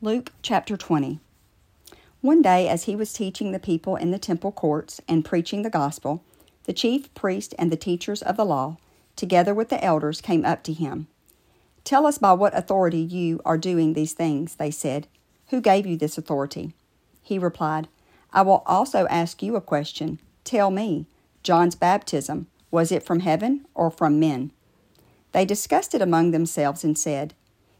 Luke chapter 20. One day, as he was teaching the people in the temple courts and preaching the gospel, the chief priest and the teachers of the law, together with the elders, came up to him. Tell us by what authority you are doing these things, they said. Who gave you this authority? He replied, I will also ask you a question. Tell me, John's baptism, was it from heaven or from men? They discussed it among themselves and said,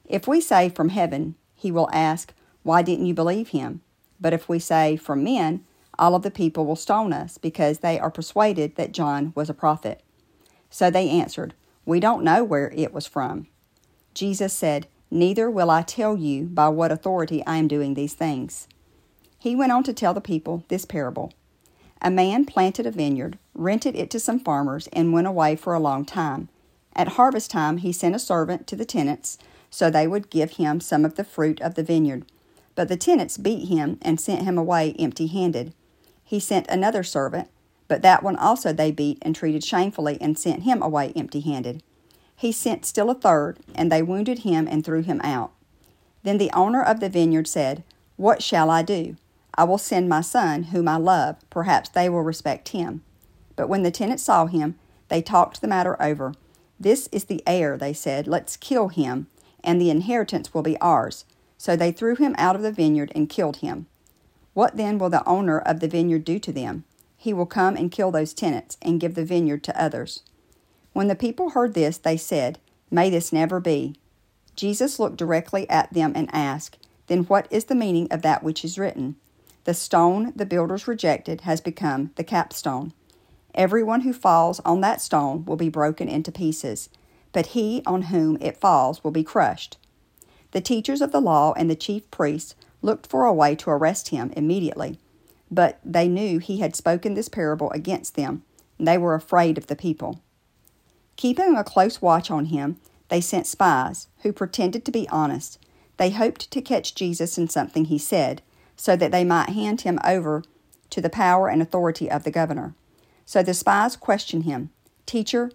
If we say from heaven, he will ask, Why didn't you believe him? But if we say, From men, all of the people will stone us, because they are persuaded that John was a prophet. So they answered, We don't know where it was from. Jesus said, Neither will I tell you by what authority I am doing these things. He went on to tell the people this parable A man planted a vineyard, rented it to some farmers, and went away for a long time. At harvest time, he sent a servant to the tenants so they would give him some of the fruit of the vineyard. But the tenants beat him and sent him away empty handed. He sent another servant, but that one also they beat and treated shamefully and sent him away empty handed. He sent still a third, and they wounded him and threw him out. Then the owner of the vineyard said, What shall I do? I will send my son, whom I love. Perhaps they will respect him. But when the tenants saw him, they talked the matter over. This is the heir, they said. Let's kill him and the inheritance will be ours. So they threw him out of the vineyard and killed him. What then will the owner of the vineyard do to them? He will come and kill those tenants and give the vineyard to others. When the people heard this, they said, May this never be. Jesus looked directly at them and asked, Then what is the meaning of that which is written? The stone the builders rejected has become the capstone. Everyone who falls on that stone will be broken into pieces but he on whom it falls will be crushed. The teachers of the law and the chief priests looked for a way to arrest him immediately, but they knew he had spoken this parable against them, and they were afraid of the people. Keeping a close watch on him, they sent spies who pretended to be honest. They hoped to catch Jesus in something he said, so that they might hand him over to the power and authority of the governor. So the spies questioned him Teacher,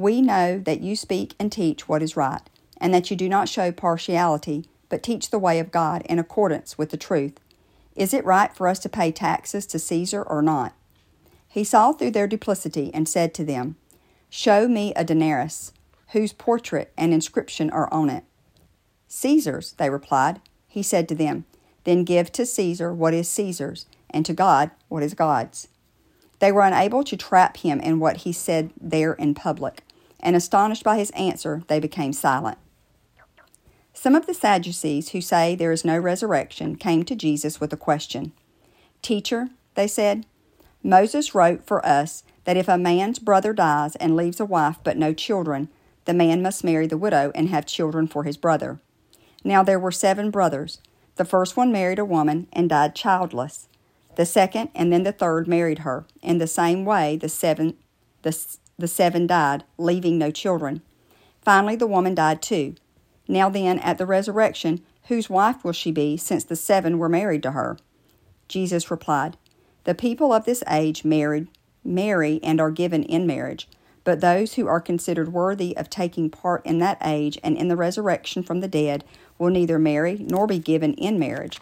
we know that you speak and teach what is right, and that you do not show partiality, but teach the way of God in accordance with the truth. Is it right for us to pay taxes to Caesar or not? He saw through their duplicity and said to them, Show me a denarius, whose portrait and inscription are on it. Caesar's, they replied. He said to them, Then give to Caesar what is Caesar's, and to God what is God's. They were unable to trap him in what he said there in public and astonished by his answer, they became silent. Some of the Sadducees, who say there is no resurrection, came to Jesus with a question. Teacher, they said, Moses wrote for us that if a man's brother dies and leaves a wife but no children, the man must marry the widow and have children for his brother. Now there were seven brothers. The first one married a woman and died childless. The second and then the third married her. In the same way, the seven, the the seven died, leaving no children. Finally, the woman died too. Now then, at the resurrection, whose wife will she be, since the seven were married to her? Jesus replied, The people of this age married, marry and are given in marriage, but those who are considered worthy of taking part in that age and in the resurrection from the dead will neither marry nor be given in marriage,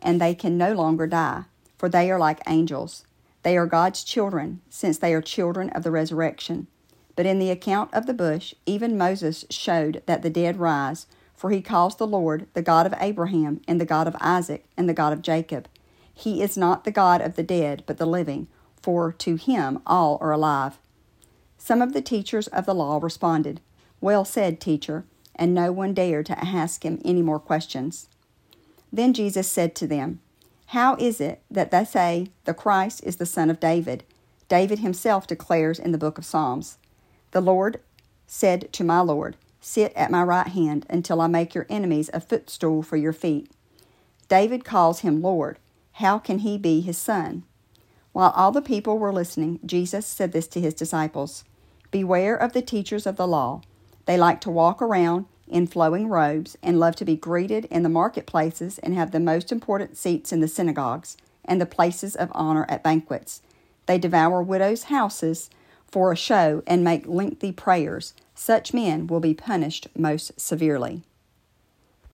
and they can no longer die, for they are like angels. They are God's children, since they are children of the resurrection. But in the account of the bush, even Moses showed that the dead rise, for he calls the Lord the God of Abraham, and the God of Isaac, and the God of Jacob. He is not the God of the dead, but the living, for to him all are alive. Some of the teachers of the law responded, Well said, teacher, and no one dared to ask him any more questions. Then Jesus said to them, how is it that they say the Christ is the son of David? David himself declares in the book of Psalms The Lord said to my Lord, Sit at my right hand until I make your enemies a footstool for your feet. David calls him Lord. How can he be his son? While all the people were listening, Jesus said this to his disciples Beware of the teachers of the law. They like to walk around in flowing robes and love to be greeted in the marketplaces and have the most important seats in the synagogues and the places of honor at banquets. They devour widows' houses for a show and make lengthy prayers. Such men will be punished most severely.